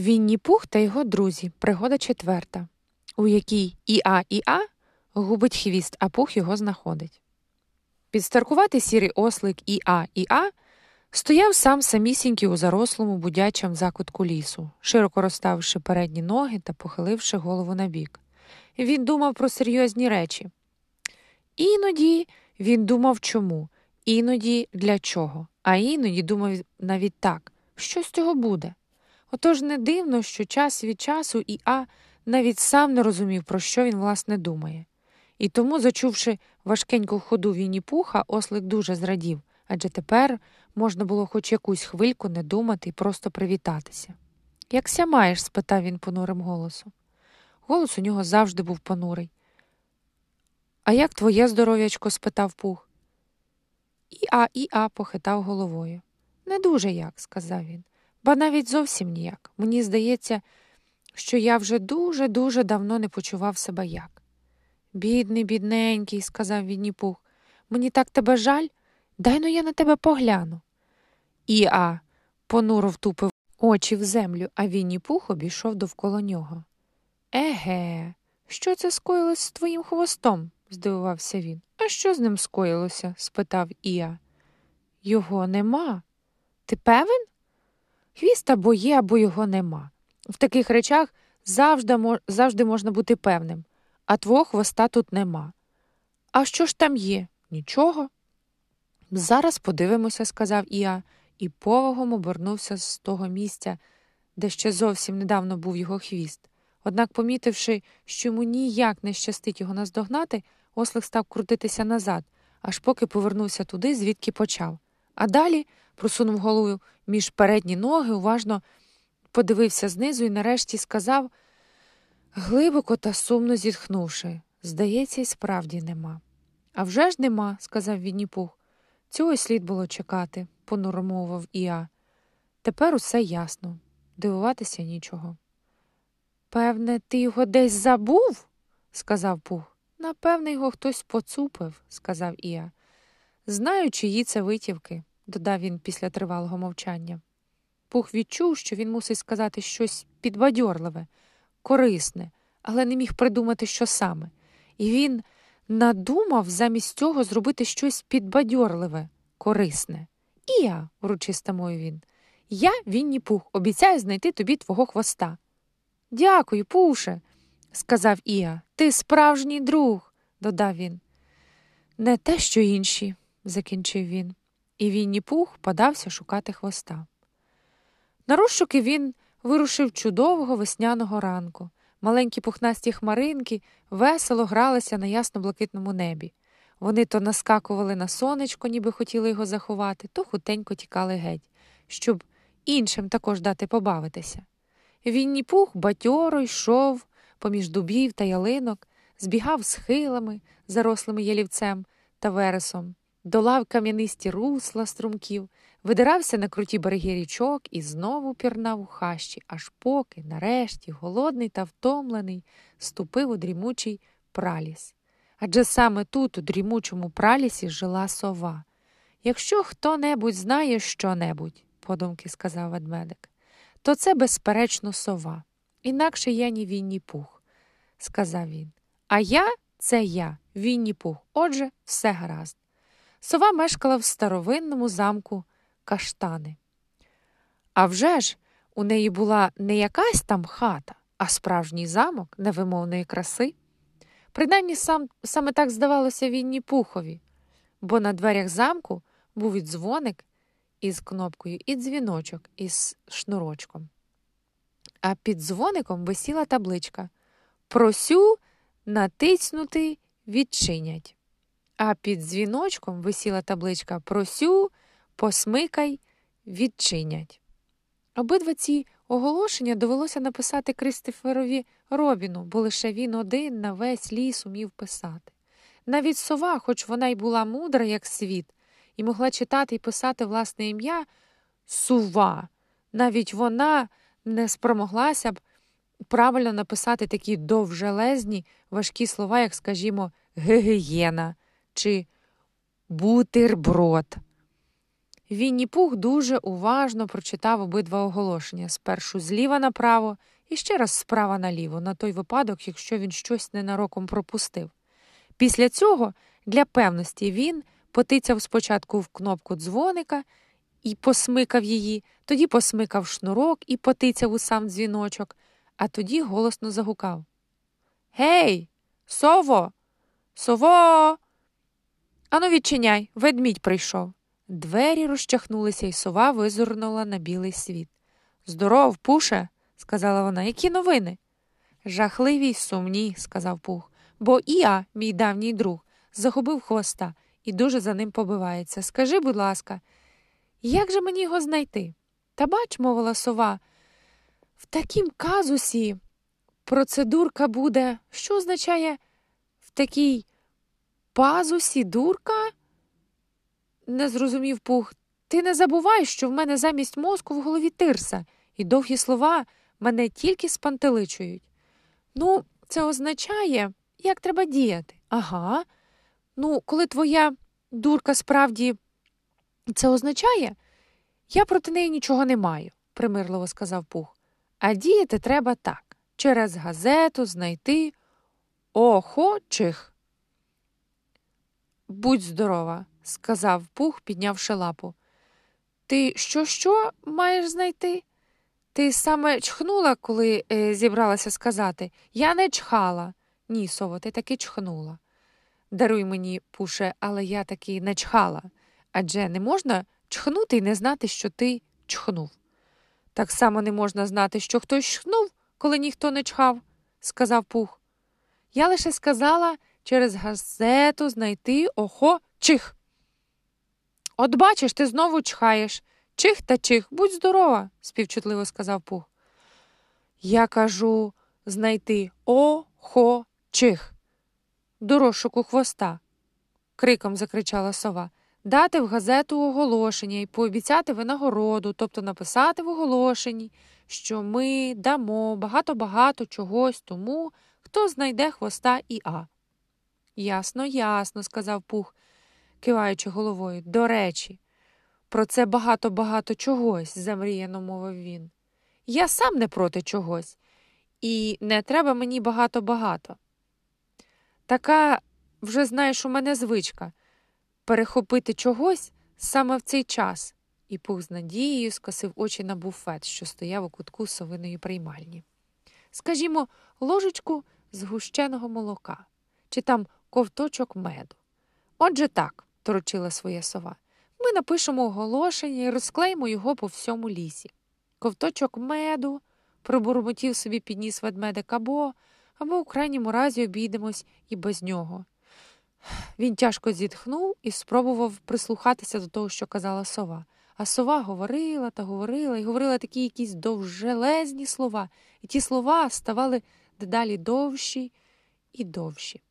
Вінні Пух та його друзі. Пригода четверта, у якій Іа Іа губить хвіст, а пух його знаходить. Підстаркуватий сірий ослик Іа Іа стояв сам самісінький у зарослому будячому закутку лісу, широко розставивши передні ноги та похиливши голову набік. Він думав про серйозні речі. Іноді він думав чому, іноді для чого, а іноді думав навіть так, що з цього буде. Отож не дивно, що час від часу Іа навіть сам не розумів, про що він, власне, думає. І тому, зачувши важкеньку ходу Вінні Пуха, ослик дуже зрадів, адже тепер можна було хоч якусь хвильку не думати і просто привітатися. Якся маєш? спитав він понурим голосом. Голос у нього завжди був понурий. А як твоє здоров'ячко? спитав пух. Іа Іа похитав головою. Не дуже як, сказав він, ба навіть зовсім ніяк. Мені здається, що я вже дуже-дуже давно не почував себе як. Бідний, бідненький, сказав Вінні-Пух, мені так тебе жаль, дай но я на тебе погляну. Іа понуро втупив очі в землю, а Вінні-Пух обійшов довкола нього. Еге, що це скоїлось з твоїм хвостом? здивувався він. А що з ним скоїлося? спитав Іа. Його нема. Ти певен? Хвіст або є, або його нема. В таких речах завжди, завжди можна бути певним, а твого хвоста тут нема. А що ж там є? Нічого. Зараз подивимося, сказав Іа, і повагом обернувся з того місця, де ще зовсім недавно був його хвіст. Однак, помітивши, що йому ніяк не щастить його наздогнати, ослик став крутитися назад, аж поки повернувся туди, звідки почав. А далі просунув голову між передні ноги, уважно подивився знизу і нарешті сказав, глибоко та сумно зітхнувши, здається, й справді нема. «А вже ж нема, сказав Вінніпух. Цього й слід було чекати, понуро мовив Іа. Тепер усе ясно, дивуватися нічого. Певне, ти його десь забув? сказав Пух. Напевне, його хтось поцупив, сказав Іа. Знаю, чиї це витівки, додав він після тривалого мовчання. Пух відчув, що він мусить сказати щось підбадьорливе, корисне, але не міг придумати, що саме. І він надумав замість цього зробити щось підбадьорливе, корисне. І я, урочисто мовив він, я Вінні Пух, обіцяю знайти тобі твого хвоста. Дякую, Пуше, сказав Іа. Ти справжній друг, додав він. Не те, що інші, закінчив він, і Вінні Пух подався шукати хвоста. На розшуки він вирушив чудового весняного ранку. Маленькі пухнасті хмаринки весело гралися на ясно-блакитному небі. Вони то наскакували на сонечко, ніби хотіли його заховати, то хутенько тікали геть, щоб іншим також дати побавитися. Вінні пух батьоро йшов поміж дубів та ялинок, збігав схилами, зарослими ялівцем та вересом, долав кам'янисті русла струмків, видирався на круті береги річок і знову пірнав у хащі, аж поки, нарешті, голодний та втомлений, ступив у дрімучий праліс. Адже саме тут, у дрімучому пралісі, жила сова. Якщо хто небудь знає що-небудь, подумки сказав ведмедик, то це, безперечно, сова. Інакше я ні Вінні Пух, сказав він. А я це я, Вінні Пух. Отже, все гаразд. Сова мешкала в старовинному замку каштани. А вже ж у неї була не якась там хата, а справжній замок невимовної краси. Принаймні сам, саме так здавалося Вінні Пухові, бо на дверях замку був і дзвоник із кнопкою, і дзвіночок із шнурочком. А під дзвоником висіла табличка Просю натиснути відчинять. А під дзвіночком висіла табличка Просю, посмикай, відчинять. Обидва ці оголошення довелося написати Кристоферові Робіну, бо лише він один на весь ліс умів писати. Навіть сова, хоч вона й була мудра, як світ, і могла читати і писати власне ім'я сува, навіть вона не спромоглася б правильно написати такі довжелезні важкі слова, як, скажімо, гигієна чи бутерброд. Вінні Пух дуже уважно прочитав обидва оголошення спершу зліва направо і ще раз справа наліво, на той випадок, якщо він щось ненароком пропустив. Після цього, для певності, він потицяв спочатку в кнопку дзвоника і посмикав її, тоді посмикав шнурок і потицяв у сам дзвіночок, а тоді голосно загукав Гей, сово, сово. Ану, відчиняй, ведмідь прийшов. Двері розчахнулися, і сова визирнула на білий світ. Здоров, пуше, сказала вона, які новини? Жахливі й сумні, сказав Пух, бо і я, мій давній друг, загубив хвоста і дуже за ним побивається. Скажи, будь ласка, як же мені його знайти? Та бач, мовила сова, в такім казусі процедурка буде, що означає в такій пазусі дурка? Не зрозумів Пух. Ти не забувай, що в мене замість мозку в голові тирса, і довгі слова мене тільки спантеличують. Ну, це означає, як треба діяти. Ага. Ну, коли твоя дурка справді це означає, я проти неї нічого не маю, примирливо сказав Пух. А діяти треба так через газету знайти охочих. Будь здорова, сказав Пух, піднявши лапу. Ти що, що маєш знайти? Ти саме чхнула, коли е, зібралася сказати Я не чхала. Ні, сово, ти таки чхнула. Даруй мені, пуше, але я таки не чхала. Адже не можна чхнути і не знати, що ти чхнув. Так само не можна знати, що хтось чхнув, коли ніхто не чхав, сказав Пух. Я лише сказала через газету знайти охо чих. От бачиш, ти знову чхаєш. Чих та чих, будь здорова, співчутливо сказав Пух. Я кажу знайти охо чих. До розшуку хвоста, криком закричала сова. Дати в газету оголошення і пообіцяти винагороду, тобто написати в оголошенні, що ми дамо багато-багато чогось тому, хто знайде хвоста і А. Ясно, ясно, сказав Пух, киваючи головою. До речі, про це багато-багато чогось, замріяно мовив він. Я сам не проти чогось, і не треба мені багато-багато. Така, вже знаєш, у мене звичка перехопити чогось саме в цей час, і пух з надією скосив очі на буфет, що стояв у кутку совиної приймальні. Скажімо, ложечку згущеного молока, чи там ковточок меду. Отже так, торочила своя сова. Ми напишемо оголошення і розклеїмо його по всьому лісі. Ковточок меду, пробурмотів собі підніс ведмедик або, або в крайньому разі обійдемось і без нього. Він тяжко зітхнув і спробував прислухатися до того, що казала сова. А сова говорила та говорила і говорила такі якісь довжелезні слова, і ті слова ставали дедалі довші і довші.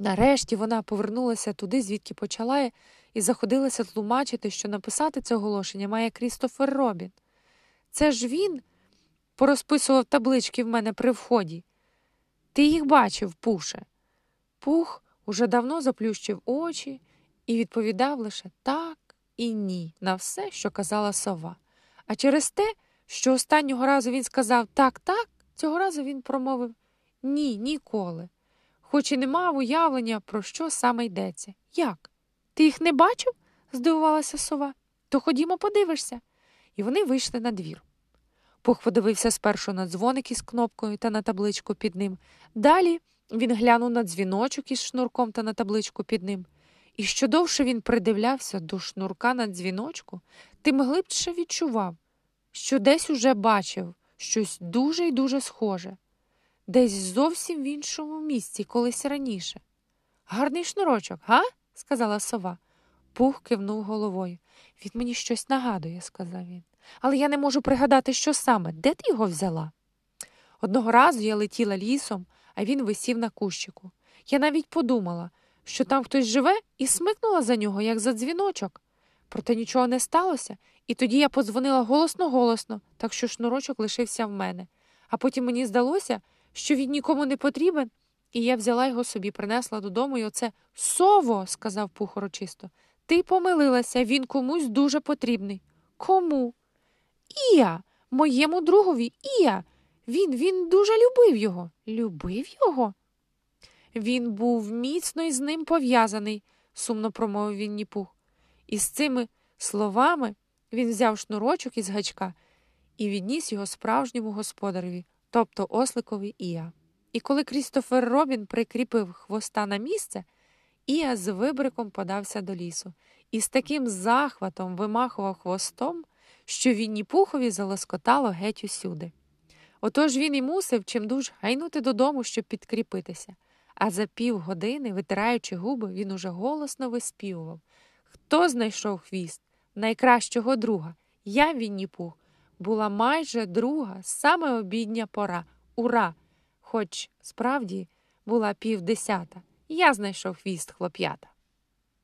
Нарешті вона повернулася туди, звідки почала, і заходилася тлумачити, що написати це оголошення має Крістофер Робін. Це ж він порозписував таблички в мене при вході. Ти їх бачив, Пуше. Пух уже давно заплющив очі і відповідав лише так і ні на все, що казала сова. А через те, що останнього разу він сказав так, так, цього разу він промовив ні, ніколи, хоч і не мав уявлення, про що саме йдеться. Як? Ти їх не бачив? здивувалася сова. То ходімо, подивишся. І вони вийшли на двір. Пух подивився спершу на дзвоник із кнопкою та на табличку під ним. Далі він глянув на дзвіночок із шнурком та на табличку під ним. І що довше він придивлявся до шнурка на дзвіночку, тим глибше відчував, що десь уже бачив щось дуже й дуже схоже, десь зовсім в іншому місці, колись раніше. Гарний шнурочок, га? сказала сова. Пух кивнув головою. Він мені щось нагадує, сказав він. Але я не можу пригадати, що саме, де ти його взяла? Одного разу я летіла лісом, а він висів на кущику. Я навіть подумала, що там хтось живе, і смикнула за нього, як за дзвіночок. Проте нічого не сталося, і тоді я подзвонила голосно-голосно, так що шнурочок лишився в мене. А потім мені здалося, що він нікому не потрібен, і я взяла його собі, принесла додому, і оце сово, сказав Пух урочисто. Ти помилилася, він комусь дуже потрібний. Кому? Ія, моєму другові Ія. Він він дуже любив його. Любив його? Він був міцно із ним пов'язаний, сумно промовив Вінні Пух. І з цими словами він взяв шнурочок із гачка і відніс його справжньому господареві, тобто осликові Ія. І коли Крістофер Робін прикріпив хвоста на місце, Ія з вибриком подався до лісу і з таким захватом вимахував хвостом, що Вінні Пухові залоскотало геть усюди. Отож він і мусив чимдуж гайнути додому, щоб підкріпитися, а за півгодини, витираючи губи, він уже голосно виспівував Хто знайшов хвіст? Найкращого друга. Я, Вінні Пух, була майже друга, саме обідня пора. Ура! Хоч справді була півдесята. Я знайшов хвіст хлоп'ята.